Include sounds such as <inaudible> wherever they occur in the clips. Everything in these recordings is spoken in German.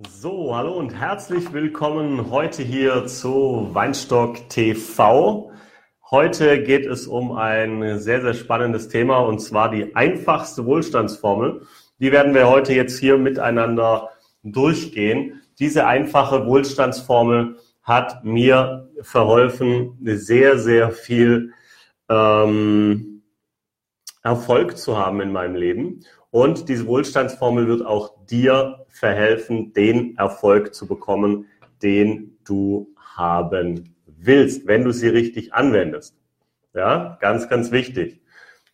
So, hallo und herzlich willkommen heute hier zu Weinstock TV. Heute geht es um ein sehr, sehr spannendes Thema und zwar die einfachste Wohlstandsformel. Die werden wir heute jetzt hier miteinander durchgehen. Diese einfache Wohlstandsformel hat mir verholfen, sehr, sehr viel ähm, Erfolg zu haben in meinem Leben. Und diese Wohlstandsformel wird auch dir verhelfen, den Erfolg zu bekommen, den du haben willst, wenn du sie richtig anwendest. Ja, ganz, ganz wichtig.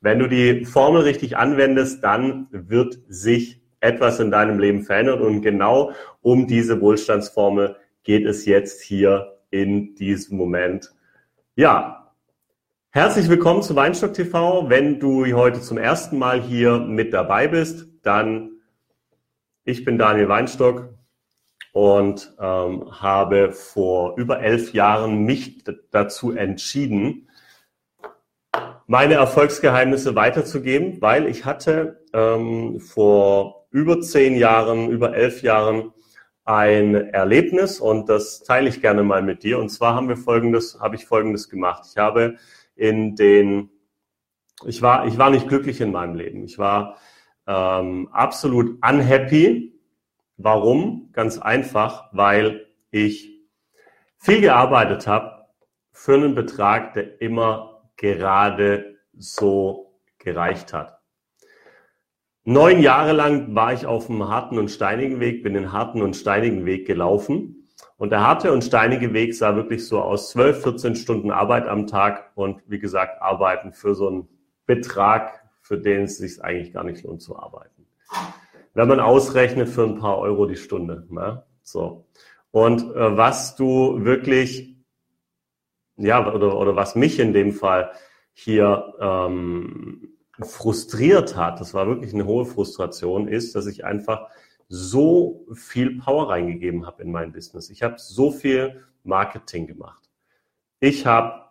Wenn du die Formel richtig anwendest, dann wird sich etwas in deinem Leben verändern. Und genau um diese Wohlstandsformel geht es jetzt hier in diesem Moment. Ja, herzlich willkommen zu Weinstock TV. Wenn du heute zum ersten Mal hier mit dabei bist, dann ich bin Daniel Weinstock, und ähm, habe vor über elf Jahren mich dazu entschieden, meine Erfolgsgeheimnisse weiterzugeben, weil ich hatte ähm, vor über zehn Jahren, über elf Jahren ein Erlebnis und das teile ich gerne mal mit dir. Und zwar haben wir folgendes, habe ich folgendes gemacht. Ich habe in den, ich war, ich war nicht glücklich in meinem Leben. Ich war ähm, absolut unhappy Warum? Ganz einfach, weil ich viel gearbeitet habe für einen Betrag, der immer gerade so gereicht hat. Neun Jahre lang war ich auf einem harten und steinigen Weg, bin den harten und steinigen Weg gelaufen. Und der harte und steinige Weg sah wirklich so aus, 12, 14 Stunden Arbeit am Tag und wie gesagt, arbeiten für so einen Betrag, für den es sich eigentlich gar nicht lohnt zu arbeiten wenn man ausrechnet für ein paar Euro die Stunde. Ne? So. Und äh, was du wirklich, ja, oder, oder was mich in dem Fall hier ähm, frustriert hat, das war wirklich eine hohe Frustration, ist, dass ich einfach so viel Power reingegeben habe in mein Business. Ich habe so viel Marketing gemacht. Ich habe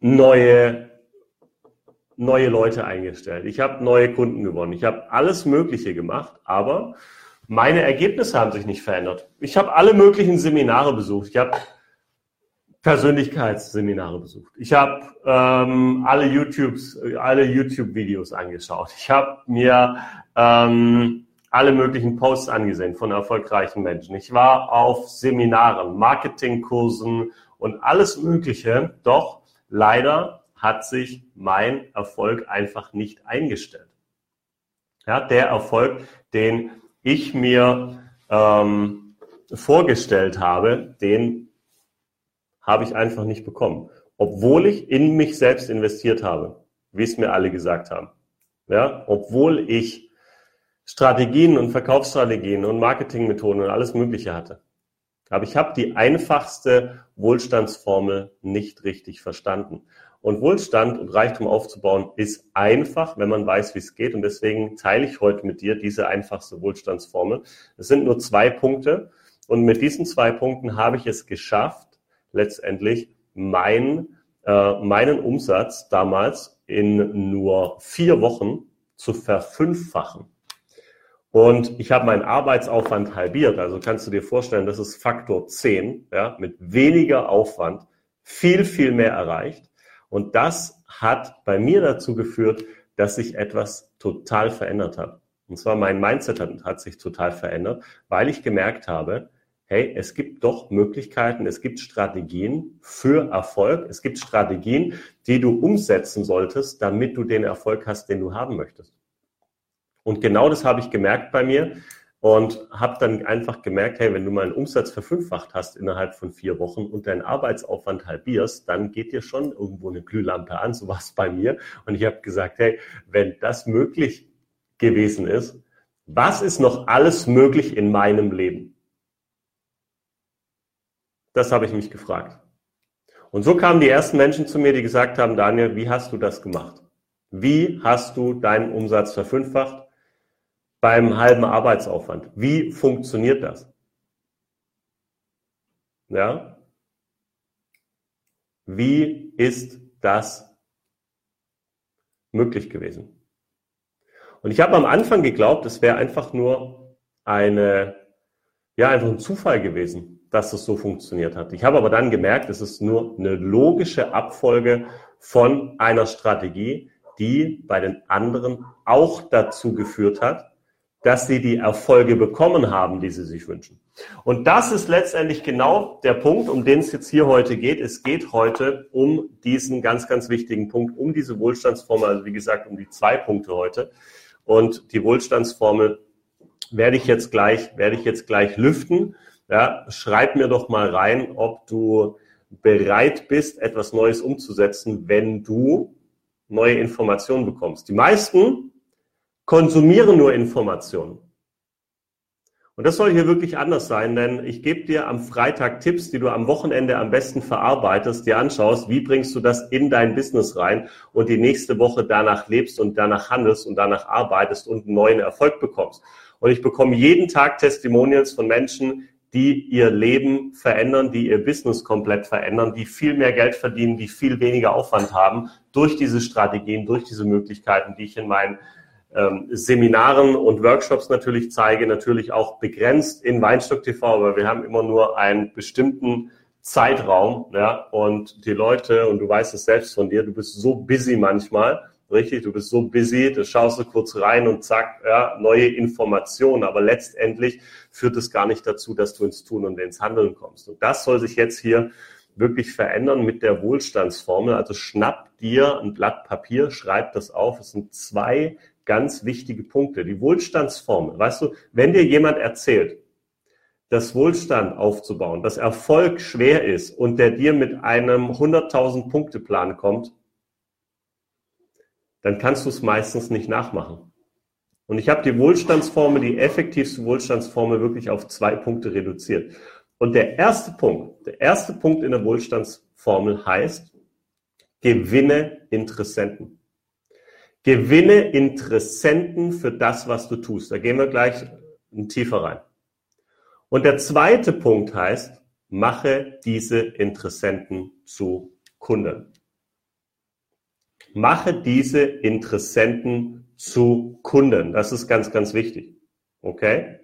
neue neue Leute eingestellt. Ich habe neue Kunden gewonnen. Ich habe alles Mögliche gemacht, aber meine Ergebnisse haben sich nicht verändert. Ich habe alle möglichen Seminare besucht. Ich habe Persönlichkeitsseminare besucht. Ich habe ähm, alle YouTubes, alle YouTube-Videos angeschaut. Ich habe mir ähm, alle möglichen Posts angesehen von erfolgreichen Menschen. Ich war auf Seminaren, Marketingkursen und alles Mögliche. Doch leider hat sich mein Erfolg einfach nicht eingestellt. Ja, der Erfolg, den ich mir ähm, vorgestellt habe, den habe ich einfach nicht bekommen. Obwohl ich in mich selbst investiert habe, wie es mir alle gesagt haben. Ja, obwohl ich Strategien und Verkaufsstrategien und Marketingmethoden und alles Mögliche hatte. Aber ich habe die einfachste Wohlstandsformel nicht richtig verstanden. Und Wohlstand und Reichtum aufzubauen ist einfach, wenn man weiß, wie es geht. Und deswegen teile ich heute mit dir diese einfachste Wohlstandsformel. Es sind nur zwei Punkte. Und mit diesen zwei Punkten habe ich es geschafft, letztendlich mein, äh, meinen Umsatz damals in nur vier Wochen zu verfünffachen. Und ich habe meinen Arbeitsaufwand halbiert. Also kannst du dir vorstellen, das ist Faktor 10, ja, mit weniger Aufwand viel, viel mehr erreicht. Und das hat bei mir dazu geführt, dass sich etwas total verändert hat. Und zwar mein Mindset hat, hat sich total verändert, weil ich gemerkt habe, hey, es gibt doch Möglichkeiten, es gibt Strategien für Erfolg, es gibt Strategien, die du umsetzen solltest, damit du den Erfolg hast, den du haben möchtest. Und genau das habe ich gemerkt bei mir und habe dann einfach gemerkt, hey, wenn du mal einen Umsatz verfünffacht hast innerhalb von vier Wochen und deinen Arbeitsaufwand halbierst, dann geht dir schon irgendwo eine Glühlampe an, <laughs> so war es bei mir. Und ich habe gesagt, hey, wenn das möglich gewesen ist, was ist noch alles möglich in meinem Leben? Das habe ich mich gefragt. Und so kamen die ersten Menschen zu mir, die gesagt haben, Daniel, wie hast du das gemacht? Wie hast du deinen Umsatz verfünffacht? Beim halben Arbeitsaufwand. Wie funktioniert das? Ja? Wie ist das möglich gewesen? Und ich habe am Anfang geglaubt, es wäre einfach nur eine ja einfach ein Zufall gewesen, dass es so funktioniert hat. Ich habe aber dann gemerkt, es ist nur eine logische Abfolge von einer Strategie, die bei den anderen auch dazu geführt hat, dass sie die Erfolge bekommen haben, die sie sich wünschen. Und das ist letztendlich genau der Punkt, um den es jetzt hier heute geht. Es geht heute um diesen ganz, ganz wichtigen Punkt, um diese Wohlstandsformel, also wie gesagt, um die zwei Punkte heute. Und die Wohlstandsformel werde ich jetzt gleich, werde ich jetzt gleich lüften. Ja, schreib mir doch mal rein, ob du bereit bist, etwas Neues umzusetzen, wenn du neue Informationen bekommst. Die meisten konsumieren nur Informationen. Und das soll hier wirklich anders sein, denn ich gebe dir am Freitag Tipps, die du am Wochenende am besten verarbeitest, dir anschaust, wie bringst du das in dein Business rein und die nächste Woche danach lebst und danach handelst und danach arbeitest und einen neuen Erfolg bekommst. Und ich bekomme jeden Tag Testimonials von Menschen, die ihr Leben verändern, die ihr Business komplett verändern, die viel mehr Geld verdienen, die viel weniger Aufwand haben durch diese Strategien, durch diese Möglichkeiten, die ich in meinen ähm, Seminaren und Workshops natürlich zeige, natürlich auch begrenzt in Weinstock TV, aber wir haben immer nur einen bestimmten Zeitraum, ja, und die Leute, und du weißt es selbst von dir, du bist so busy manchmal, richtig, du bist so busy, da schaust du kurz rein und zack, ja, neue Informationen, aber letztendlich führt es gar nicht dazu, dass du ins Tun und ins Handeln kommst. Und das soll sich jetzt hier wirklich verändern mit der Wohlstandsformel. Also schnapp dir ein Blatt Papier, schreib das auf. Es sind zwei ganz wichtige Punkte. Die Wohlstandsformel, weißt du, wenn dir jemand erzählt, dass Wohlstand aufzubauen, dass Erfolg schwer ist und der dir mit einem 100.000 Punkte Plan kommt, dann kannst du es meistens nicht nachmachen. Und ich habe die Wohlstandsformel, die effektivste Wohlstandsformel wirklich auf zwei Punkte reduziert. Und der erste Punkt, der erste Punkt in der Wohlstandsformel heißt, gewinne Interessenten. Gewinne Interessenten für das, was du tust. Da gehen wir gleich tiefer rein. Und der zweite Punkt heißt, mache diese Interessenten zu Kunden. Mache diese Interessenten zu Kunden. Das ist ganz, ganz wichtig. Okay?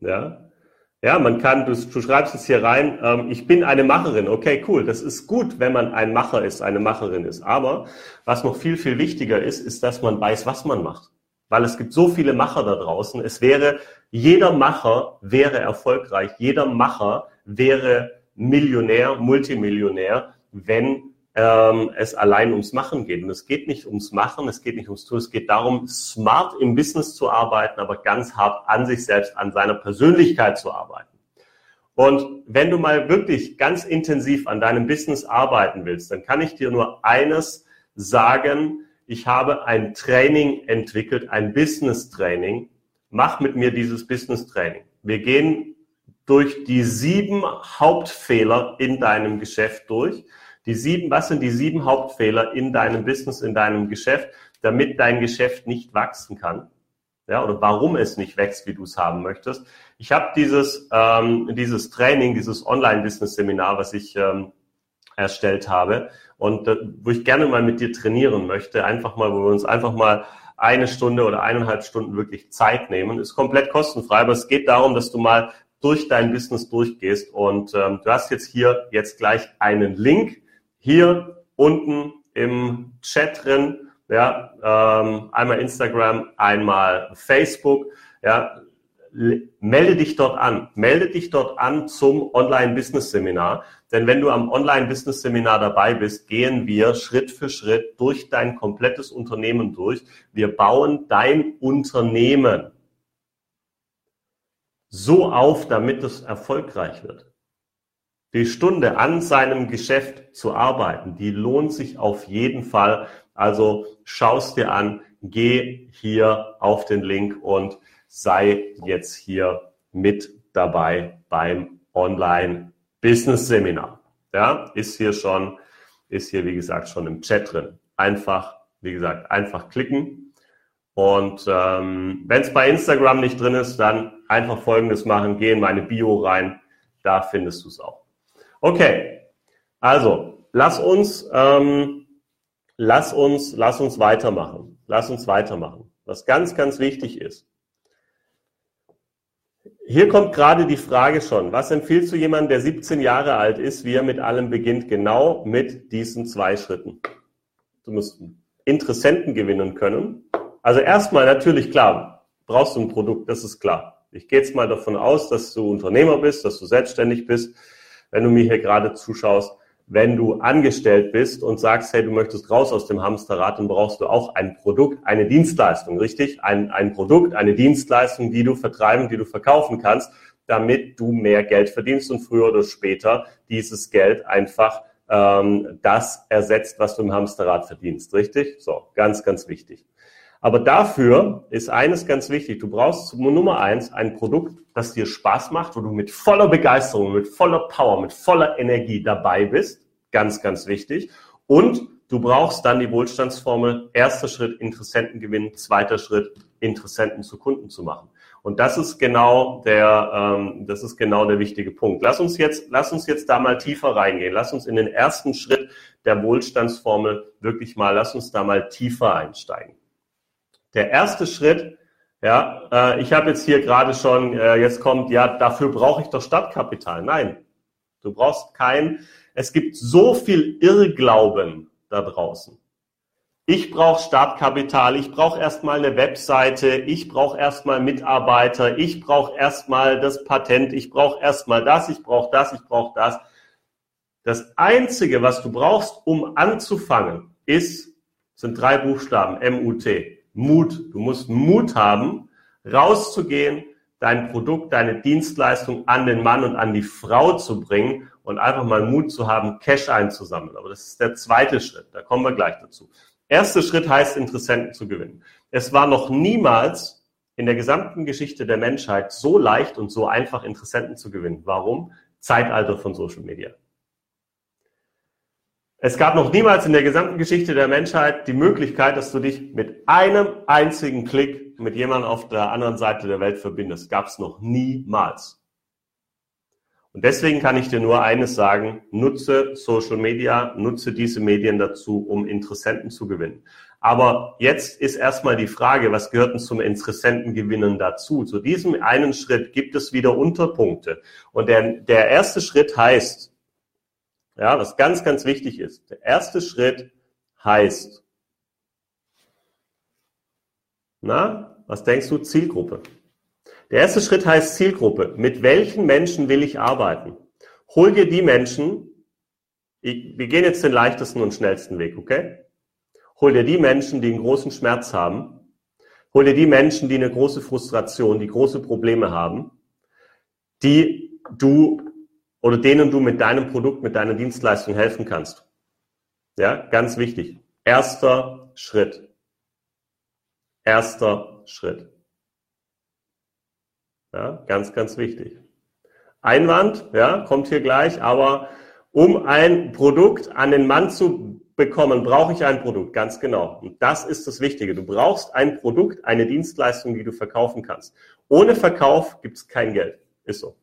Ja. Ja, man kann, du, du schreibst es hier rein, ähm, ich bin eine Macherin. Okay, cool. Das ist gut, wenn man ein Macher ist, eine Macherin ist. Aber was noch viel, viel wichtiger ist, ist, dass man weiß, was man macht. Weil es gibt so viele Macher da draußen. Es wäre, jeder Macher wäre erfolgreich. Jeder Macher wäre Millionär, Multimillionär, wenn ähm, es allein ums Machen geht. Und es geht nicht ums Machen, es geht nicht ums Tun, es geht darum, smart im Business zu arbeiten, aber ganz hart an sich selbst, an seiner Persönlichkeit zu arbeiten. Und wenn du mal wirklich ganz intensiv an deinem Business arbeiten willst, dann kann ich dir nur eines sagen. Ich habe ein Training entwickelt, ein Business Training. Mach mit mir dieses Business Training. Wir gehen durch die sieben Hauptfehler in deinem Geschäft durch. Die sieben, was sind die sieben Hauptfehler in deinem Business, in deinem Geschäft, damit dein Geschäft nicht wachsen kann? Ja, oder warum es nicht wächst, wie du es haben möchtest. Ich habe dieses, ähm, dieses Training, dieses Online-Business-Seminar, was ich ähm, erstellt habe und äh, wo ich gerne mal mit dir trainieren möchte, einfach mal, wo wir uns einfach mal eine Stunde oder eineinhalb Stunden wirklich Zeit nehmen. Ist komplett kostenfrei, aber es geht darum, dass du mal durch dein Business durchgehst und ähm, du hast jetzt hier jetzt gleich einen Link hier unten im Chat drin. Ja, ähm, einmal Instagram, einmal Facebook. Ja, melde dich dort an. Melde dich dort an zum Online-Business-Seminar. Denn wenn du am Online-Business-Seminar dabei bist, gehen wir Schritt für Schritt durch dein komplettes Unternehmen durch. Wir bauen dein Unternehmen so auf, damit es erfolgreich wird. Die Stunde an seinem Geschäft zu arbeiten, die lohnt sich auf jeden Fall. Also schaust dir an, geh hier auf den Link und sei jetzt hier mit dabei beim Online Business Seminar. Ja, ist hier schon, ist hier wie gesagt schon im Chat drin. Einfach, wie gesagt, einfach klicken. Und ähm, wenn es bei Instagram nicht drin ist, dann einfach Folgendes machen: Geh in meine Bio rein, da findest du es auch. Okay, also lass uns, ähm, lass uns, lass uns weitermachen. Lass uns weitermachen. Was ganz, ganz wichtig ist. hier kommt gerade die Frage schon, was empfiehlst du jemandem, der 17 Jahre alt ist, wie er mit allem beginnt? Genau mit diesen zwei Schritten. Du musst Interessenten gewinnen können. Also erstmal natürlich klar, brauchst du ein Produkt, das ist klar. Ich gehe jetzt mal davon aus, dass du Unternehmer bist, dass du selbstständig bist. Wenn du mir hier gerade zuschaust, wenn du angestellt bist und sagst, hey, du möchtest raus aus dem Hamsterrad, dann brauchst du auch ein Produkt, eine Dienstleistung, richtig? Ein, ein Produkt, eine Dienstleistung, die du vertreiben, die du verkaufen kannst, damit du mehr Geld verdienst und früher oder später dieses Geld einfach ähm, das ersetzt, was du im Hamsterrad verdienst, richtig? So, ganz, ganz wichtig. Aber dafür ist eines ganz wichtig. Du brauchst Nummer eins ein Produkt, das dir Spaß macht, wo du mit voller Begeisterung, mit voller Power, mit voller Energie dabei bist. Ganz, ganz wichtig. Und du brauchst dann die Wohlstandsformel. Erster Schritt, Interessenten gewinnen. Zweiter Schritt, Interessenten zu Kunden zu machen. Und das ist genau der, ähm, das ist genau der wichtige Punkt. Lass uns jetzt, lass uns jetzt da mal tiefer reingehen. Lass uns in den ersten Schritt der Wohlstandsformel wirklich mal, lass uns da mal tiefer einsteigen. Der erste Schritt, ja, äh, ich habe jetzt hier gerade schon, äh, jetzt kommt, ja, dafür brauche ich doch Stadtkapital. Nein, du brauchst kein, es gibt so viel Irrglauben da draußen. Ich brauche Startkapital, ich brauche erstmal eine Webseite, ich brauche erstmal Mitarbeiter, ich brauche erstmal das Patent, ich brauche erstmal das, ich brauche das, ich brauche das. Das Einzige, was du brauchst, um anzufangen, ist, sind drei Buchstaben, M-U-T. Mut. Du musst Mut haben, rauszugehen, dein Produkt, deine Dienstleistung an den Mann und an die Frau zu bringen und einfach mal Mut zu haben, Cash einzusammeln. Aber das ist der zweite Schritt. Da kommen wir gleich dazu. Erster Schritt heißt, Interessenten zu gewinnen. Es war noch niemals in der gesamten Geschichte der Menschheit so leicht und so einfach, Interessenten zu gewinnen. Warum? Zeitalter von Social Media. Es gab noch niemals in der gesamten Geschichte der Menschheit die Möglichkeit, dass du dich mit einem einzigen Klick mit jemandem auf der anderen Seite der Welt verbindest. Gab es noch niemals. Und deswegen kann ich dir nur eines sagen, nutze Social Media, nutze diese Medien dazu, um Interessenten zu gewinnen. Aber jetzt ist erstmal die Frage, was gehört denn zum Interessentengewinnen dazu? Zu diesem einen Schritt gibt es wieder Unterpunkte. Und der, der erste Schritt heißt, ja, was ganz, ganz wichtig ist. Der erste Schritt heißt, na, was denkst du? Zielgruppe. Der erste Schritt heißt Zielgruppe. Mit welchen Menschen will ich arbeiten? Hol dir die Menschen, ich, wir gehen jetzt den leichtesten und schnellsten Weg, okay? Hol dir die Menschen, die einen großen Schmerz haben. Hol dir die Menschen, die eine große Frustration, die große Probleme haben, die du oder denen du mit deinem Produkt, mit deiner Dienstleistung helfen kannst. Ja, ganz wichtig. Erster Schritt. Erster Schritt. Ja, ganz, ganz wichtig. Einwand, ja, kommt hier gleich, aber um ein Produkt an den Mann zu bekommen, brauche ich ein Produkt, ganz genau. Und das ist das Wichtige. Du brauchst ein Produkt, eine Dienstleistung, die du verkaufen kannst. Ohne Verkauf gibt es kein Geld. Ist so.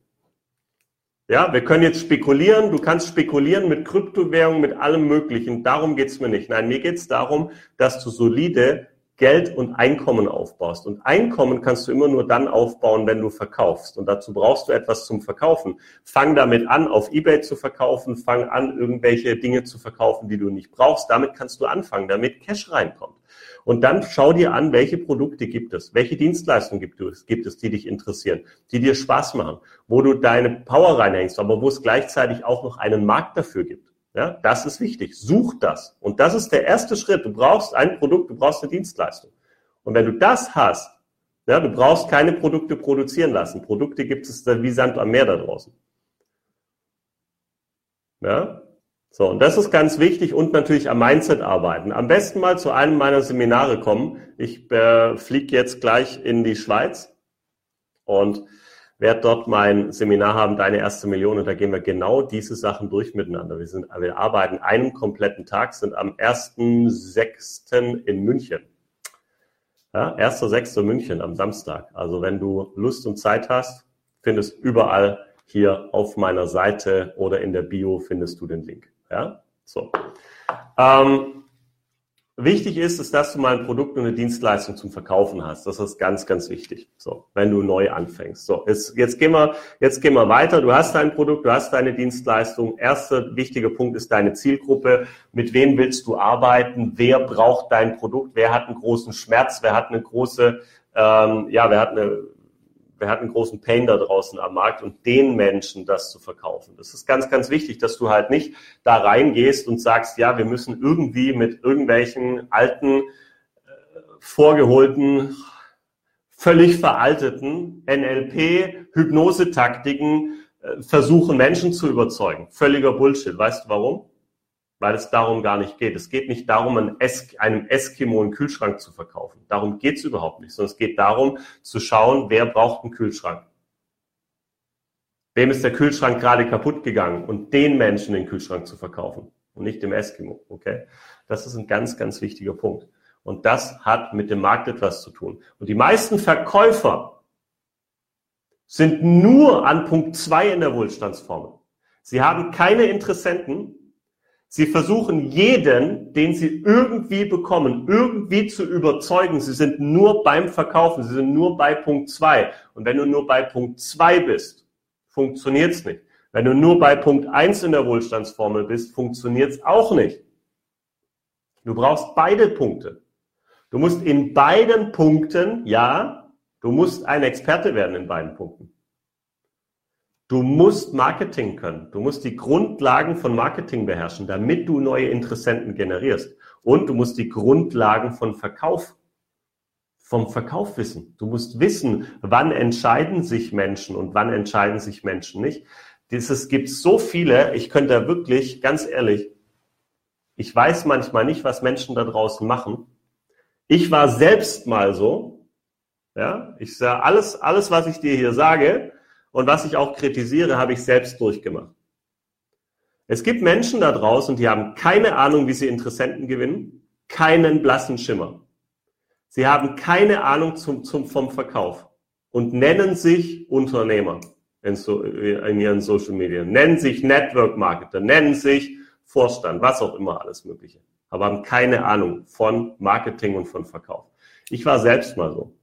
Ja, wir können jetzt spekulieren. Du kannst spekulieren mit Kryptowährungen, mit allem Möglichen. Darum geht's mir nicht. Nein, mir geht's darum, dass du solide Geld und Einkommen aufbaust. Und Einkommen kannst du immer nur dann aufbauen, wenn du verkaufst. Und dazu brauchst du etwas zum Verkaufen. Fang damit an, auf eBay zu verkaufen. Fang an, irgendwelche Dinge zu verkaufen, die du nicht brauchst. Damit kannst du anfangen, damit Cash reinkommt. Und dann schau dir an, welche Produkte gibt es, welche Dienstleistungen gibt es, gibt es, die dich interessieren, die dir Spaß machen, wo du deine Power reinhängst, aber wo es gleichzeitig auch noch einen Markt dafür gibt. Ja, das ist wichtig. Such das. Und das ist der erste Schritt. Du brauchst ein Produkt, du brauchst eine Dienstleistung. Und wenn du das hast, ja, du brauchst keine Produkte produzieren lassen. Produkte gibt es wie Sand am Meer da draußen. Ja, so, und das ist ganz wichtig und natürlich am Mindset arbeiten. Am besten mal zu einem meiner Seminare kommen. Ich äh, fliege jetzt gleich in die Schweiz und werde dort mein Seminar haben, Deine erste Million. Und da gehen wir genau diese Sachen durch miteinander. Wir, sind, wir arbeiten einen kompletten Tag, sind am 1.6. in München. Ja, 1.6. München am Samstag. Also wenn du Lust und Zeit hast, findest überall hier auf meiner Seite oder in der Bio findest du den Link. Ja, so. Ähm, Wichtig ist, ist, dass du mal ein Produkt und eine Dienstleistung zum Verkaufen hast. Das ist ganz, ganz wichtig. So, wenn du neu anfängst. So, jetzt, jetzt gehen wir, jetzt gehen wir weiter. Du hast dein Produkt, du hast deine Dienstleistung. Erster wichtiger Punkt ist deine Zielgruppe. Mit wem willst du arbeiten? Wer braucht dein Produkt? Wer hat einen großen Schmerz? Wer hat eine große, ähm, ja, wer hat eine wer hat einen großen Pain da draußen am Markt und den Menschen das zu verkaufen. Das ist ganz, ganz wichtig, dass du halt nicht da reingehst und sagst, ja, wir müssen irgendwie mit irgendwelchen alten, äh, vorgeholten, völlig veralteten NLP, Hypnosetaktiken äh, versuchen, Menschen zu überzeugen. Völliger Bullshit. Weißt du warum? Weil es darum gar nicht geht. Es geht nicht darum, einem Eskimo einen Kühlschrank zu verkaufen. Darum geht es überhaupt nicht, sondern es geht darum, zu schauen, wer braucht einen Kühlschrank. Wem ist der Kühlschrank gerade kaputt gegangen und den Menschen den Kühlschrank zu verkaufen und nicht dem Eskimo. Okay? Das ist ein ganz, ganz wichtiger Punkt. Und das hat mit dem Markt etwas zu tun. Und die meisten Verkäufer sind nur an Punkt zwei in der Wohlstandsformel. Sie haben keine Interessenten, Sie versuchen jeden, den sie irgendwie bekommen, irgendwie zu überzeugen. Sie sind nur beim Verkaufen. Sie sind nur bei Punkt zwei. Und wenn du nur bei Punkt zwei bist, funktioniert's nicht. Wenn du nur bei Punkt eins in der Wohlstandsformel bist, funktioniert's auch nicht. Du brauchst beide Punkte. Du musst in beiden Punkten, ja, du musst ein Experte werden in beiden Punkten. Du musst Marketing können. Du musst die Grundlagen von Marketing beherrschen, damit du neue Interessenten generierst. Und du musst die Grundlagen von Verkauf, vom Verkauf wissen. Du musst wissen, wann entscheiden sich Menschen und wann entscheiden sich Menschen nicht. Es gibt so viele, ich könnte da wirklich, ganz ehrlich, ich weiß manchmal nicht, was Menschen da draußen machen. Ich war selbst mal so, ja, ich sage alles, alles, was ich dir hier sage, und was ich auch kritisiere, habe ich selbst durchgemacht. Es gibt Menschen da draußen, die haben keine Ahnung, wie sie Interessenten gewinnen, keinen blassen Schimmer. Sie haben keine Ahnung zum, zum, vom Verkauf und nennen sich Unternehmer in, so, in ihren Social Media, nennen sich Network Marketer, nennen sich Vorstand, was auch immer alles Mögliche, aber haben keine Ahnung von Marketing und von Verkauf. Ich war selbst mal so.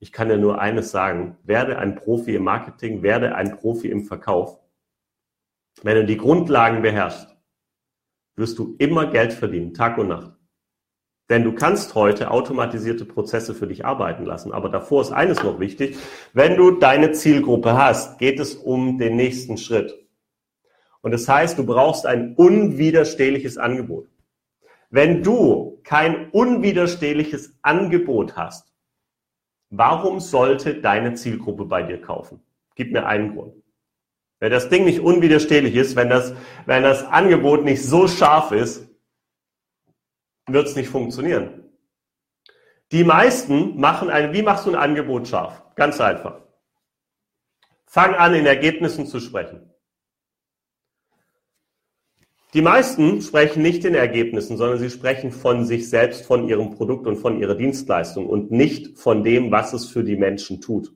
Ich kann dir nur eines sagen, werde ein Profi im Marketing, werde ein Profi im Verkauf. Wenn du die Grundlagen beherrschst, wirst du immer Geld verdienen, Tag und Nacht. Denn du kannst heute automatisierte Prozesse für dich arbeiten lassen. Aber davor ist eines noch wichtig. Wenn du deine Zielgruppe hast, geht es um den nächsten Schritt. Und das heißt, du brauchst ein unwiderstehliches Angebot. Wenn du kein unwiderstehliches Angebot hast, Warum sollte deine Zielgruppe bei dir kaufen? Gib mir einen Grund. Wenn das Ding nicht unwiderstehlich ist, wenn das, wenn das Angebot nicht so scharf ist, wird es nicht funktionieren. Die meisten machen ein, wie machst du ein Angebot scharf? Ganz einfach. Fang an, in Ergebnissen zu sprechen. Die meisten sprechen nicht in Ergebnissen, sondern sie sprechen von sich selbst, von ihrem Produkt und von ihrer Dienstleistung und nicht von dem, was es für die Menschen tut.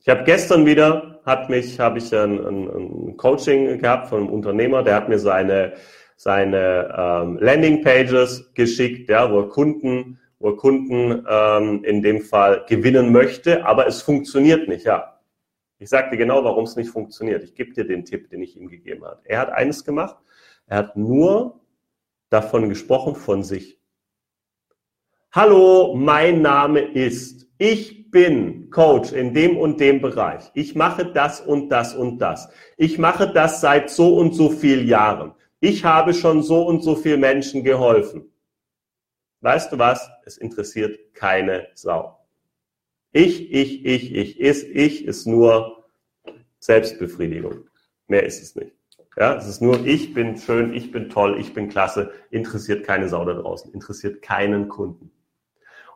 Ich habe gestern wieder, hat mich, habe ich ein, ein, ein, Coaching gehabt von einem Unternehmer, der hat mir seine, seine ähm, Landingpages geschickt, ja, wo er Kunden, wo er Kunden ähm, in dem Fall gewinnen möchte, aber es funktioniert nicht, ja. Ich sagte genau, warum es nicht funktioniert. Ich gebe dir den Tipp, den ich ihm gegeben habe. Er hat eines gemacht. Er hat nur davon gesprochen von sich. Hallo, mein Name ist. Ich bin Coach in dem und dem Bereich. Ich mache das und das und das. Ich mache das seit so und so vielen Jahren. Ich habe schon so und so viel Menschen geholfen. Weißt du was? Es interessiert keine Sau. Ich, ich, ich, ich, ist, ich ist nur Selbstbefriedigung. Mehr ist es nicht. Ja, es ist nur, ich bin schön, ich bin toll, ich bin klasse, interessiert keine Sau da draußen, interessiert keinen Kunden.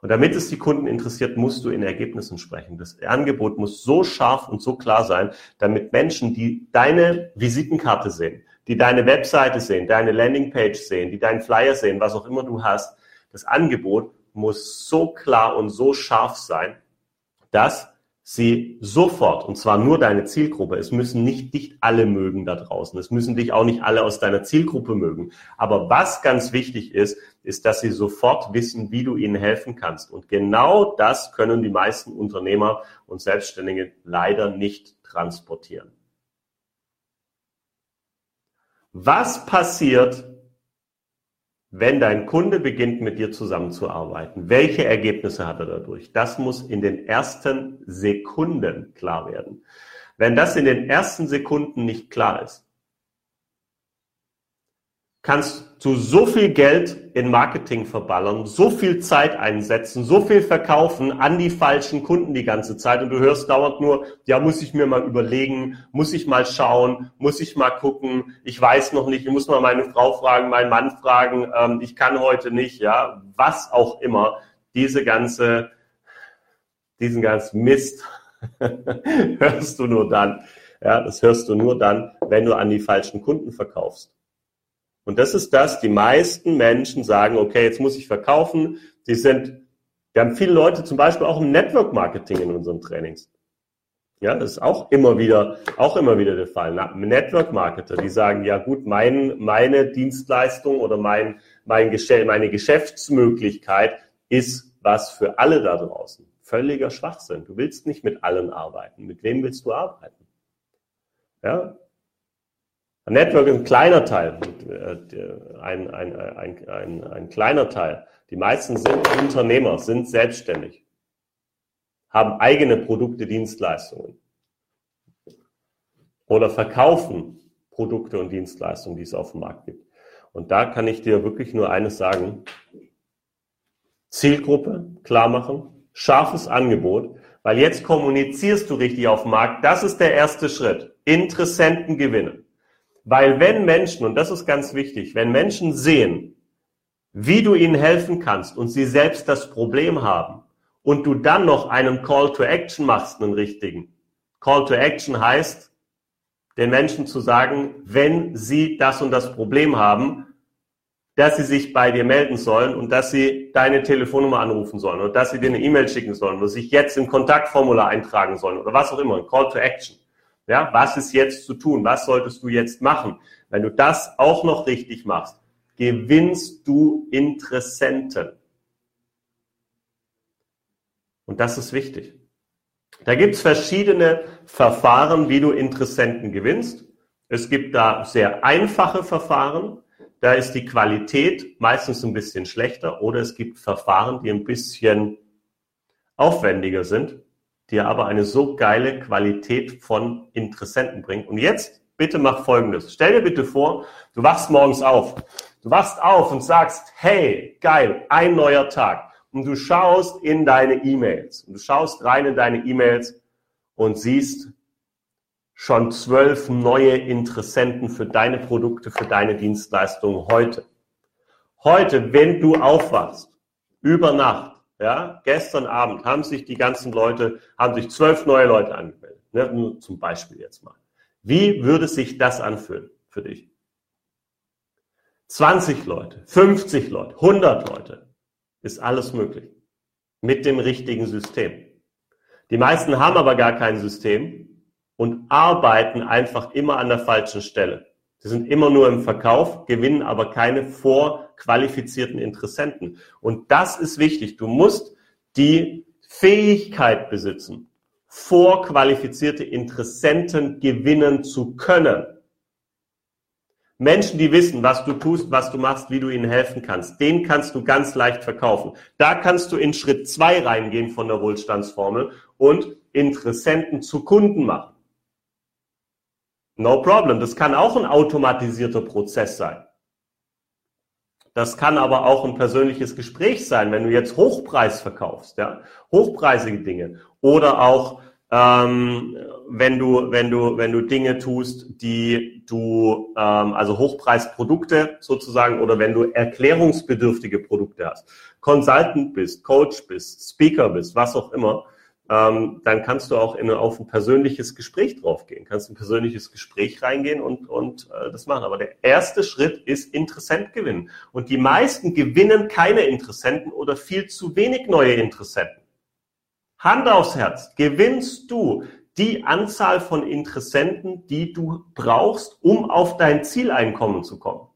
Und damit es die Kunden interessiert, musst du in Ergebnissen sprechen. Das Angebot muss so scharf und so klar sein, damit Menschen, die deine Visitenkarte sehen, die deine Webseite sehen, deine Landingpage sehen, die deinen Flyer sehen, was auch immer du hast, das Angebot muss so klar und so scharf sein, dass sie sofort, und zwar nur deine Zielgruppe, es müssen nicht dich alle mögen da draußen, es müssen dich auch nicht alle aus deiner Zielgruppe mögen. Aber was ganz wichtig ist, ist, dass sie sofort wissen, wie du ihnen helfen kannst. Und genau das können die meisten Unternehmer und Selbstständige leider nicht transportieren. Was passiert, wenn dein Kunde beginnt, mit dir zusammenzuarbeiten, welche Ergebnisse hat er dadurch? Das muss in den ersten Sekunden klar werden. Wenn das in den ersten Sekunden nicht klar ist, kannst du so viel Geld in Marketing verballern, so viel Zeit einsetzen, so viel verkaufen an die falschen Kunden die ganze Zeit und du hörst dauernd nur, ja, muss ich mir mal überlegen, muss ich mal schauen, muss ich mal gucken, ich weiß noch nicht, ich muss mal meine Frau fragen, meinen Mann fragen, ähm, ich kann heute nicht, ja, was auch immer, diese ganze, diesen ganzen Mist <laughs> hörst du nur dann, ja, das hörst du nur dann, wenn du an die falschen Kunden verkaufst. Und das ist das, die meisten Menschen sagen, okay, jetzt muss ich verkaufen. Sie sind, wir haben viele Leute zum Beispiel auch im Network Marketing in unseren Trainings. Ja, das ist auch immer wieder, auch immer wieder der Fall. Network Marketer, die sagen, ja gut, mein, meine Dienstleistung oder mein, mein Geschäft, meine Geschäftsmöglichkeit ist was für alle da draußen. Völliger Schwachsinn. Du willst nicht mit allen arbeiten. Mit wem willst du arbeiten? Ja, Network ist ein kleiner Teil, äh, ein, ein, ein, ein, ein kleiner Teil. Die meisten sind Unternehmer, sind selbstständig, haben eigene Produkte, Dienstleistungen oder verkaufen Produkte und Dienstleistungen, die es auf dem Markt gibt. Und da kann ich dir wirklich nur eines sagen. Zielgruppe klar machen, scharfes Angebot, weil jetzt kommunizierst du richtig auf dem Markt. Das ist der erste Schritt. Interessenten gewinnen. Weil wenn Menschen, und das ist ganz wichtig, wenn Menschen sehen, wie du ihnen helfen kannst und sie selbst das Problem haben und du dann noch einen Call to Action machst, einen richtigen. Call to Action heißt, den Menschen zu sagen, wenn sie das und das Problem haben, dass sie sich bei dir melden sollen und dass sie deine Telefonnummer anrufen sollen oder dass sie dir eine E-Mail schicken sollen oder sich jetzt im Kontaktformular eintragen sollen oder was auch immer, ein Call to Action. Ja, was ist jetzt zu tun? Was solltest du jetzt machen? Wenn du das auch noch richtig machst, gewinnst du Interessenten. Und das ist wichtig. Da gibt es verschiedene Verfahren, wie du Interessenten gewinnst. Es gibt da sehr einfache Verfahren. Da ist die Qualität meistens ein bisschen schlechter. Oder es gibt Verfahren, die ein bisschen aufwendiger sind dir aber eine so geile Qualität von Interessenten bringt. Und jetzt bitte mach Folgendes. Stell dir bitte vor, du wachst morgens auf. Du wachst auf und sagst, hey, geil, ein neuer Tag. Und du schaust in deine E-Mails. Und du schaust rein in deine E-Mails und siehst schon zwölf neue Interessenten für deine Produkte, für deine Dienstleistungen heute. Heute, wenn du aufwachst, über Nacht, ja, gestern Abend haben sich die ganzen Leute, haben sich zwölf neue Leute angemeldet. Ne, nur zum Beispiel jetzt mal. Wie würde sich das anfühlen für dich? 20 Leute, 50 Leute, 100 Leute, ist alles möglich. Mit dem richtigen System. Die meisten haben aber gar kein System und arbeiten einfach immer an der falschen Stelle. Sie sind immer nur im Verkauf, gewinnen aber keine vorqualifizierten Interessenten. Und das ist wichtig. Du musst die Fähigkeit besitzen, vorqualifizierte Interessenten gewinnen zu können. Menschen, die wissen, was du tust, was du machst, wie du ihnen helfen kannst, den kannst du ganz leicht verkaufen. Da kannst du in Schritt zwei reingehen von der Wohlstandsformel und Interessenten zu Kunden machen. No problem. Das kann auch ein automatisierter Prozess sein. Das kann aber auch ein persönliches Gespräch sein, wenn du jetzt Hochpreis verkaufst, ja, hochpreisige Dinge oder auch ähm, wenn du wenn du wenn du Dinge tust, die du ähm, also Hochpreisprodukte sozusagen oder wenn du erklärungsbedürftige Produkte hast, Consultant bist, Coach bist, Speaker bist, was auch immer, ähm, dann kannst du auch in, auf ein persönliches Gespräch draufgehen, kannst ein persönliches Gespräch reingehen und, und äh, das machen. Aber der erste Schritt ist Interessent gewinnen. Und die meisten gewinnen keine Interessenten oder viel zu wenig neue Interessenten. Hand aufs Herz, gewinnst du die Anzahl von Interessenten, die du brauchst, um auf dein Zieleinkommen zu kommen?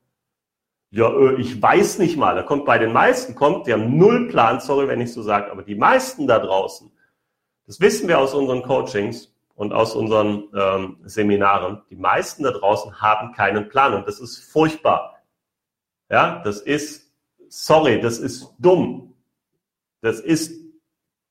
Ja, äh, ich weiß nicht mal. Da kommt bei den meisten, kommt, die haben null Plan, sorry, wenn ich so sage, aber die meisten da draußen, das wissen wir aus unseren Coachings und aus unseren ähm, Seminaren, die meisten da draußen haben keinen Plan und das ist furchtbar. Ja, das ist, sorry, das ist dumm. Das ist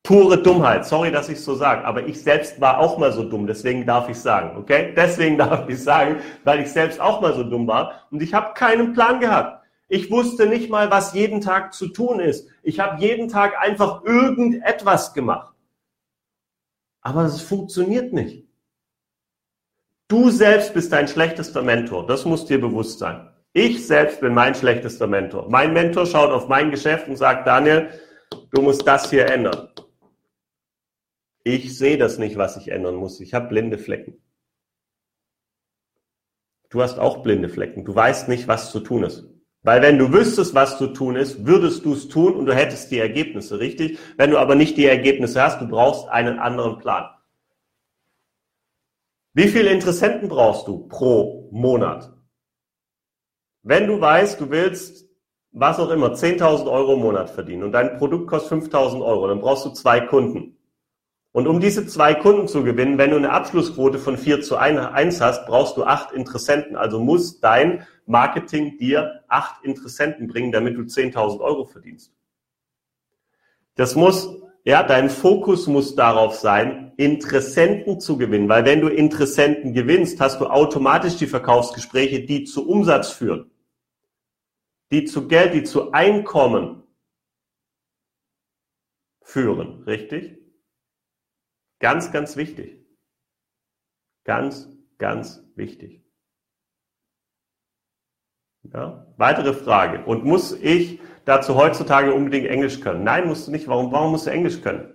pure Dummheit. Sorry, dass ich so sage, aber ich selbst war auch mal so dumm, deswegen darf ich sagen, okay? Deswegen <laughs> darf ich sagen, weil ich selbst auch mal so dumm war und ich habe keinen Plan gehabt. Ich wusste nicht mal, was jeden Tag zu tun ist. Ich habe jeden Tag einfach irgendetwas gemacht. Aber es funktioniert nicht. Du selbst bist dein schlechtester Mentor. Das muss dir bewusst sein. Ich selbst bin mein schlechtester Mentor. Mein Mentor schaut auf mein Geschäft und sagt, Daniel, du musst das hier ändern. Ich sehe das nicht, was ich ändern muss. Ich habe blinde Flecken. Du hast auch blinde Flecken. Du weißt nicht, was zu tun ist. Weil wenn du wüsstest, was zu tun ist, würdest du es tun und du hättest die Ergebnisse, richtig? Wenn du aber nicht die Ergebnisse hast, du brauchst einen anderen Plan. Wie viele Interessenten brauchst du pro Monat? Wenn du weißt, du willst, was auch immer, 10.000 Euro im Monat verdienen und dein Produkt kostet 5.000 Euro, dann brauchst du zwei Kunden. Und um diese zwei Kunden zu gewinnen, wenn du eine Abschlussquote von 4 zu 1 hast, brauchst du acht Interessenten. Also muss dein Marketing dir acht Interessenten bringen, damit du 10.000 Euro verdienst. Das muss, ja, dein Fokus muss darauf sein, Interessenten zu gewinnen. Weil wenn du Interessenten gewinnst, hast du automatisch die Verkaufsgespräche, die zu Umsatz führen. Die zu Geld, die zu Einkommen führen. Richtig? Ganz, ganz wichtig. Ganz, ganz wichtig. Ja? Weitere Frage. Und muss ich dazu heutzutage unbedingt Englisch können? Nein, musst du nicht. Warum, warum musst du Englisch können?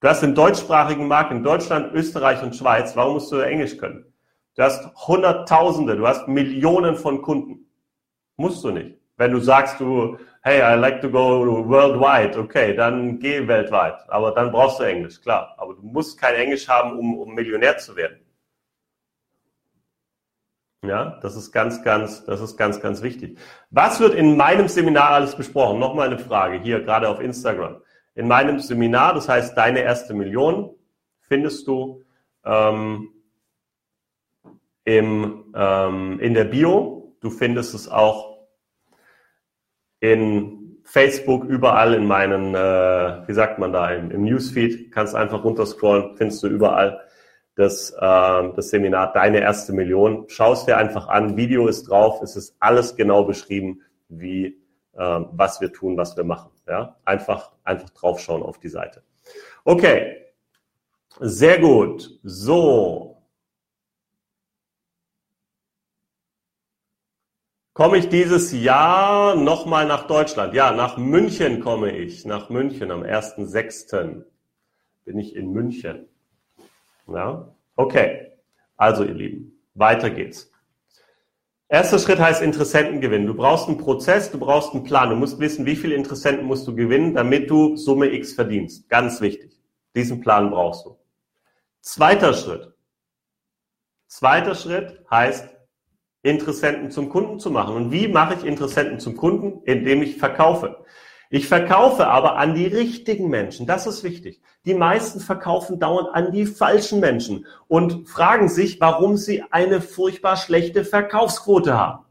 Du hast im deutschsprachigen Markt in Deutschland, Österreich und Schweiz. Warum musst du Englisch können? Du hast Hunderttausende, du hast Millionen von Kunden. Musst du nicht. Wenn du sagst, du, hey, I like to go worldwide, okay, dann geh weltweit. Aber dann brauchst du Englisch, klar. Aber du musst kein Englisch haben, um, um Millionär zu werden. Ja, das ist ganz, ganz, das ist ganz, ganz wichtig. Was wird in meinem Seminar alles besprochen? Nochmal eine Frage hier gerade auf Instagram. In meinem Seminar, das heißt deine erste Million, findest du ähm, im, ähm, in der Bio. Du findest es auch in Facebook, überall in meinen, äh, wie sagt man da, im, im Newsfeed, kannst einfach runterscrollen, findest du überall das, äh, das Seminar Deine erste Million. Schaust dir einfach an, Video ist drauf, es ist alles genau beschrieben, wie äh, was wir tun, was wir machen. Ja? Einfach, einfach draufschauen auf die Seite. Okay, sehr gut. So, Komme ich dieses Jahr nochmal nach Deutschland? Ja, nach München komme ich. Nach München am 1.6. bin ich in München. Ja, okay. Also, ihr Lieben, weiter geht's. Erster Schritt heißt Interessenten gewinnen. Du brauchst einen Prozess, du brauchst einen Plan. Du musst wissen, wie viele Interessenten musst du gewinnen, damit du Summe X verdienst. Ganz wichtig. Diesen Plan brauchst du. Zweiter Schritt. Zweiter Schritt heißt Interessenten zum Kunden zu machen. Und wie mache ich Interessenten zum Kunden? Indem ich verkaufe. Ich verkaufe aber an die richtigen Menschen. Das ist wichtig. Die meisten verkaufen dauernd an die falschen Menschen und fragen sich, warum sie eine furchtbar schlechte Verkaufsquote haben.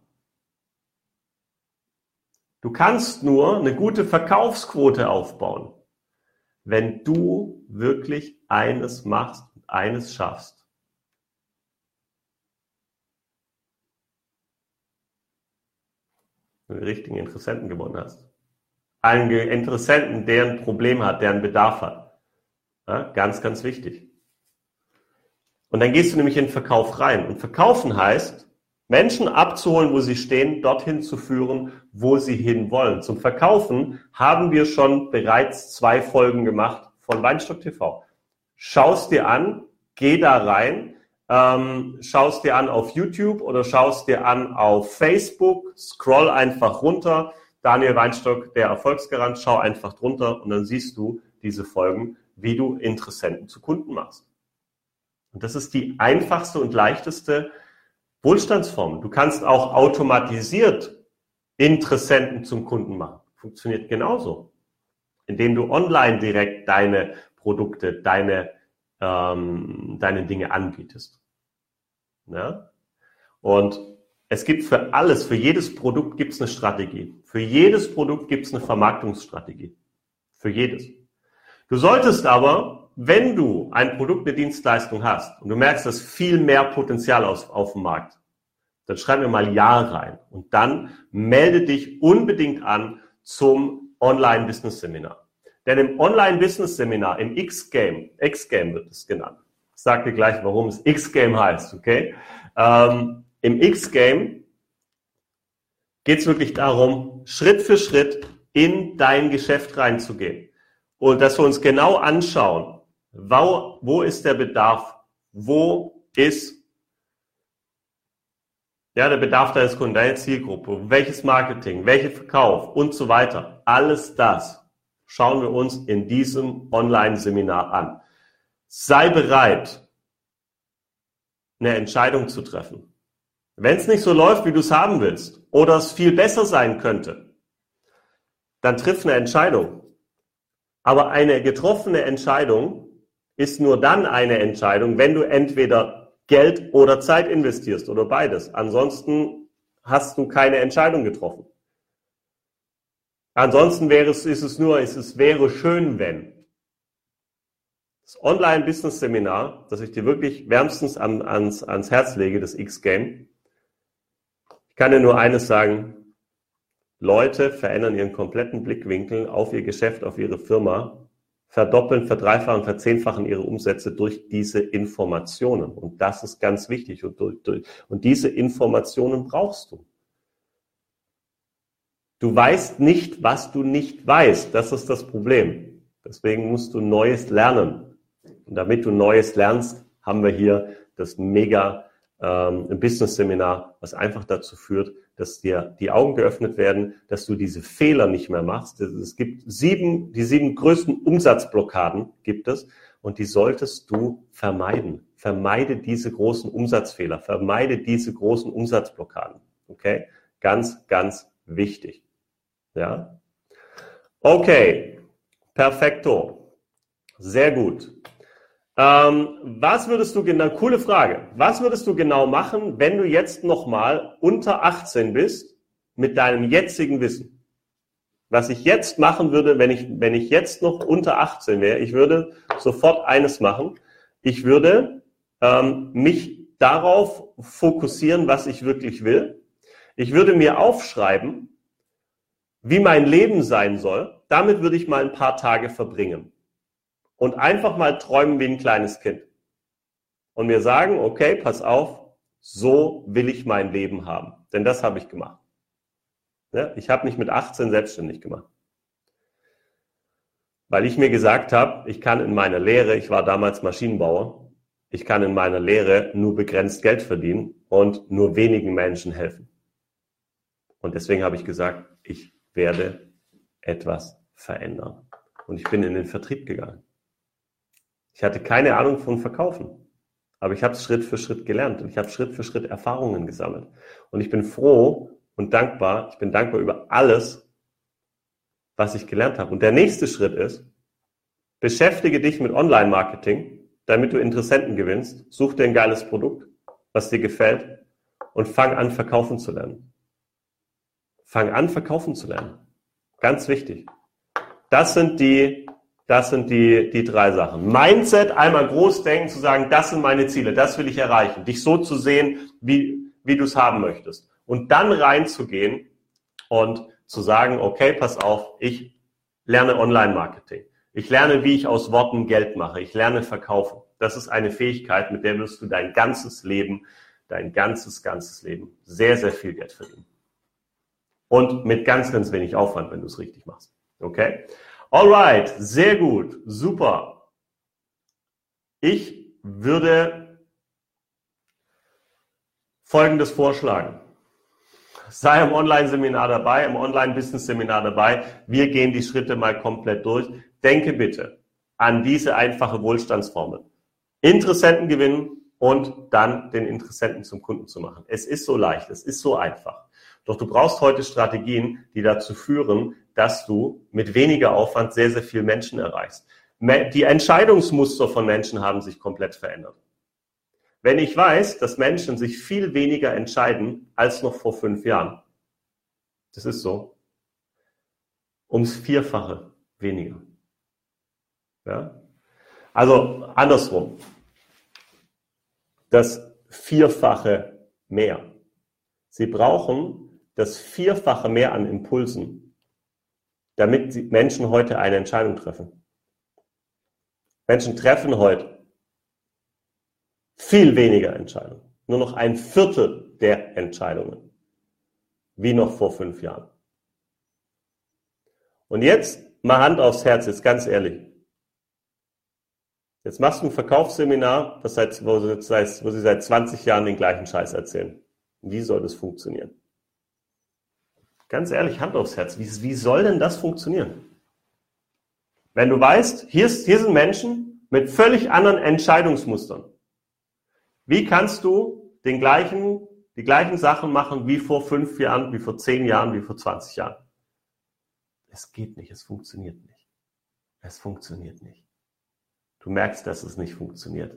Du kannst nur eine gute Verkaufsquote aufbauen, wenn du wirklich eines machst und eines schaffst. Den richtigen Interessenten gewonnen hast. Einen Interessenten, der ein Problem hat, der einen Bedarf hat. Ja, ganz, ganz wichtig. Und dann gehst du nämlich in den Verkauf rein. Und verkaufen heißt, Menschen abzuholen, wo sie stehen, dorthin zu führen, wo sie hin wollen. Zum Verkaufen haben wir schon bereits zwei Folgen gemacht von Weinstock TV. Schaust dir an, geh da rein, ähm, schaust dir an auf YouTube oder schaust dir an auf Facebook, scroll einfach runter, Daniel Weinstock, der Erfolgsgarant, schau einfach drunter und dann siehst du diese Folgen wie du Interessenten zu Kunden machst. Und das ist die einfachste und leichteste Wohlstandsform. Du kannst auch automatisiert Interessenten zum Kunden machen. Funktioniert genauso. Indem du online direkt deine Produkte, deine, ähm, deine Dinge anbietest. Ja? Und es gibt für alles, für jedes Produkt gibt es eine Strategie. Für jedes Produkt gibt es eine Vermarktungsstrategie. Für jedes. Du solltest aber, wenn du ein Produkt, eine Dienstleistung hast und du merkst, dass viel mehr Potenzial auf, auf dem Markt, dann schreib mir mal Ja rein und dann melde dich unbedingt an zum Online-Business-Seminar. Denn im Online-Business-Seminar, im X-Game, X-Game wird es genannt. Ich sage dir gleich, warum es X-Game heißt, okay? Ähm, Im X-Game geht es wirklich darum, Schritt für Schritt in dein Geschäft reinzugehen. Und dass wir uns genau anschauen, wo, wo ist der Bedarf, wo ist ja, der Bedarf deines Kunden, deine Zielgruppe, welches Marketing, welcher Verkauf und so weiter. Alles das schauen wir uns in diesem Online-Seminar an. Sei bereit, eine Entscheidung zu treffen. Wenn es nicht so läuft, wie du es haben willst, oder es viel besser sein könnte, dann triff eine Entscheidung. Aber eine getroffene Entscheidung ist nur dann eine Entscheidung, wenn du entweder Geld oder Zeit investierst oder beides. Ansonsten hast du keine Entscheidung getroffen. Ansonsten wäre es, ist es nur, ist es wäre schön, wenn. Das Online-Business-Seminar, das ich dir wirklich wärmstens an, ans, ans Herz lege, das X-Game. Ich kann dir nur eines sagen. Leute verändern ihren kompletten Blickwinkel auf ihr Geschäft, auf ihre Firma, verdoppeln, verdreifachen, verzehnfachen ihre Umsätze durch diese Informationen. Und das ist ganz wichtig. Und, durch, und diese Informationen brauchst du. Du weißt nicht, was du nicht weißt. Das ist das Problem. Deswegen musst du Neues lernen. Und damit du Neues lernst, haben wir hier das mega ähm, Business Seminar, was einfach dazu führt, dass dir die Augen geöffnet werden, dass du diese Fehler nicht mehr machst. Es gibt sieben, die sieben größten Umsatzblockaden gibt es und die solltest du vermeiden. Vermeide diese großen Umsatzfehler, vermeide diese großen Umsatzblockaden. Okay? Ganz, ganz wichtig. Ja? Okay. Perfekto. Sehr gut. Ähm, was würdest du genau, coole Frage, was würdest du genau machen, wenn du jetzt nochmal unter 18 bist mit deinem jetzigen Wissen? Was ich jetzt machen würde, wenn ich, wenn ich jetzt noch unter 18 wäre, ich würde sofort eines machen. Ich würde ähm, mich darauf fokussieren, was ich wirklich will. Ich würde mir aufschreiben, wie mein Leben sein soll. Damit würde ich mal ein paar Tage verbringen und einfach mal träumen wie ein kleines Kind. Und mir sagen, okay, pass auf, so will ich mein Leben haben. Denn das habe ich gemacht. Ja, ich habe mich mit 18 selbstständig gemacht. Weil ich mir gesagt habe, ich kann in meiner Lehre, ich war damals Maschinenbauer, ich kann in meiner Lehre nur begrenzt Geld verdienen und nur wenigen Menschen helfen. Und deswegen habe ich gesagt, ich werde etwas verändern. Und ich bin in den Vertrieb gegangen. Ich hatte keine Ahnung von Verkaufen. Aber ich habe es Schritt für Schritt gelernt und ich habe Schritt für Schritt Erfahrungen gesammelt. Und ich bin froh und dankbar, ich bin dankbar über alles, was ich gelernt habe. Und der nächste Schritt ist, beschäftige dich mit Online-Marketing, damit du Interessenten gewinnst. Such dir ein geiles Produkt, was dir gefällt und fang an, verkaufen zu lernen. Fang an, verkaufen zu lernen. Ganz wichtig. Das sind die das sind die, die drei Sachen. Mindset, einmal groß denken, zu sagen, das sind meine Ziele, das will ich erreichen. Dich so zu sehen, wie, wie du es haben möchtest. Und dann reinzugehen und zu sagen, okay, pass auf, ich lerne Online-Marketing. Ich lerne, wie ich aus Worten Geld mache. Ich lerne verkaufen. Das ist eine Fähigkeit, mit der wirst du dein ganzes Leben, dein ganzes, ganzes Leben sehr, sehr viel Geld verdienen. Und mit ganz, ganz wenig Aufwand, wenn du es richtig machst. Okay? Alright, sehr gut, super. Ich würde Folgendes vorschlagen. Sei im Online-Seminar dabei, im Online-Business-Seminar dabei. Wir gehen die Schritte mal komplett durch. Denke bitte, an diese einfache Wohlstandsformel. Interessenten gewinnen und dann den Interessenten zum Kunden zu machen. Es ist so leicht, es ist so einfach. Doch du brauchst heute Strategien, die dazu führen, dass du mit weniger Aufwand sehr, sehr viel Menschen erreichst. Die Entscheidungsmuster von Menschen haben sich komplett verändert. Wenn ich weiß, dass Menschen sich viel weniger entscheiden als noch vor fünf Jahren, das ist so, ums Vierfache weniger. Ja? Also andersrum, das Vierfache mehr. Sie brauchen das Vierfache mehr an Impulsen, damit Menschen heute eine Entscheidung treffen. Menschen treffen heute viel weniger Entscheidungen. Nur noch ein Viertel der Entscheidungen. Wie noch vor fünf Jahren. Und jetzt mal Hand aufs Herz, jetzt ganz ehrlich. Jetzt machst du ein Verkaufsseminar, das sie, wo sie seit 20 Jahren den gleichen Scheiß erzählen. Wie soll das funktionieren? Ganz ehrlich, Hand aufs Herz, wie, wie soll denn das funktionieren? Wenn du weißt, hier, ist, hier sind Menschen mit völlig anderen Entscheidungsmustern. Wie kannst du den gleichen, die gleichen Sachen machen wie vor fünf Jahren, wie vor zehn Jahren, wie vor 20 Jahren? Es geht nicht, es funktioniert nicht. Es funktioniert nicht. Du merkst, dass es nicht funktioniert.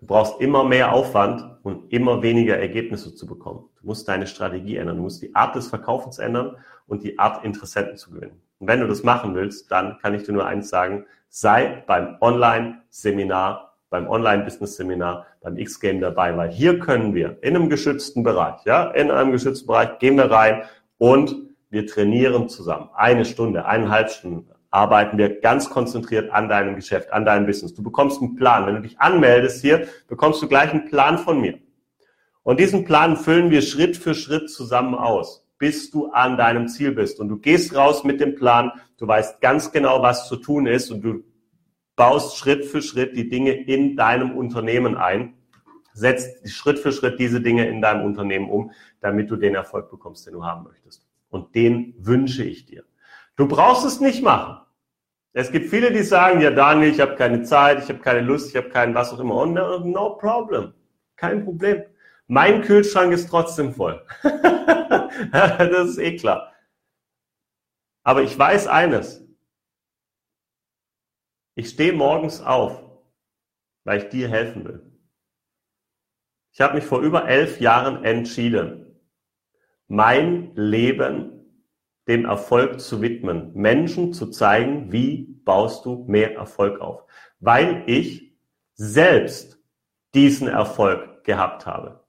Du brauchst immer mehr Aufwand und immer weniger Ergebnisse zu bekommen. Du musst deine Strategie ändern. Du musst die Art des Verkaufens ändern und die Art, Interessenten zu gewinnen. Und wenn du das machen willst, dann kann ich dir nur eins sagen, sei beim Online-Seminar beim Online-Business-Seminar, beim X-Game dabei, weil hier können wir in einem geschützten Bereich, ja, in einem geschützten Bereich gehen wir rein und wir trainieren zusammen. Eine Stunde, eineinhalb Stunden arbeiten wir ganz konzentriert an deinem Geschäft, an deinem Business. Du bekommst einen Plan. Wenn du dich anmeldest hier, bekommst du gleich einen Plan von mir. Und diesen Plan füllen wir Schritt für Schritt zusammen aus, bis du an deinem Ziel bist. Und du gehst raus mit dem Plan, du weißt ganz genau, was zu tun ist und du baust Schritt für Schritt die Dinge in deinem Unternehmen ein, setzt Schritt für Schritt diese Dinge in deinem Unternehmen um, damit du den Erfolg bekommst, den du haben möchtest. Und den wünsche ich dir. Du brauchst es nicht machen. Es gibt viele, die sagen, ja Daniel, ich habe keine Zeit, ich habe keine Lust, ich habe keinen was auch immer. Und no, no problem. Kein Problem. Mein Kühlschrank ist trotzdem voll. <laughs> das ist eh klar. Aber ich weiß eines. Ich stehe morgens auf, weil ich dir helfen will. Ich habe mich vor über elf Jahren entschieden, mein Leben dem Erfolg zu widmen, Menschen zu zeigen, wie baust du mehr Erfolg auf, weil ich selbst diesen Erfolg gehabt habe.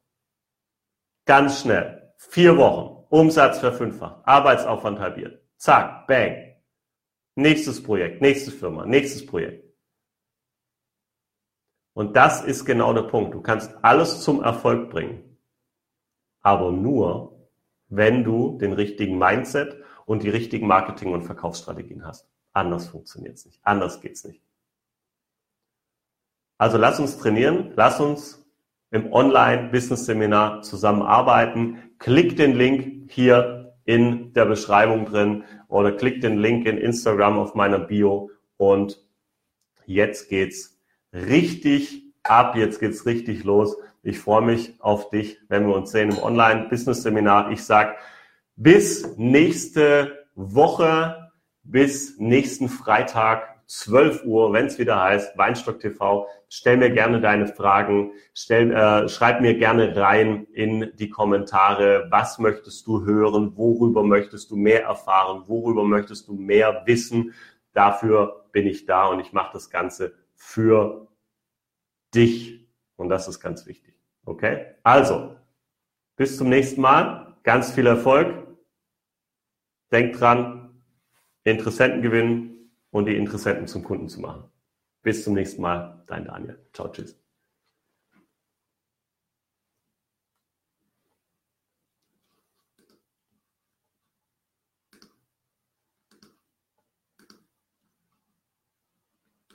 Ganz schnell, vier Wochen, Umsatz verfünffacht, Arbeitsaufwand halbiert, zack, bang, Nächstes Projekt, nächste Firma, nächstes Projekt. Und das ist genau der Punkt. Du kannst alles zum Erfolg bringen. Aber nur, wenn du den richtigen Mindset und die richtigen Marketing- und Verkaufsstrategien hast. Anders funktioniert es nicht. Anders geht's nicht. Also lass uns trainieren. Lass uns im Online-Business-Seminar zusammenarbeiten. Klick den Link hier in der Beschreibung drin oder klickt den Link in Instagram auf meiner Bio und jetzt geht's richtig ab, jetzt geht's richtig los. Ich freue mich auf dich, wenn wir uns sehen im Online-Business-Seminar. Ich sag bis nächste Woche, bis nächsten Freitag 12 Uhr, wenn es wieder heißt, Weinstock TV. Stell mir gerne deine Fragen, stell, äh, schreib mir gerne rein in die Kommentare, was möchtest du hören, worüber möchtest du mehr erfahren, worüber möchtest du mehr wissen. Dafür bin ich da und ich mache das Ganze für dich. Und das ist ganz wichtig. Okay? Also, bis zum nächsten Mal. Ganz viel Erfolg. Denk dran, Interessenten gewinnen und die Interessenten zum Kunden zu machen. Bis zum nächsten Mal, dein Daniel. Ciao, tschüss.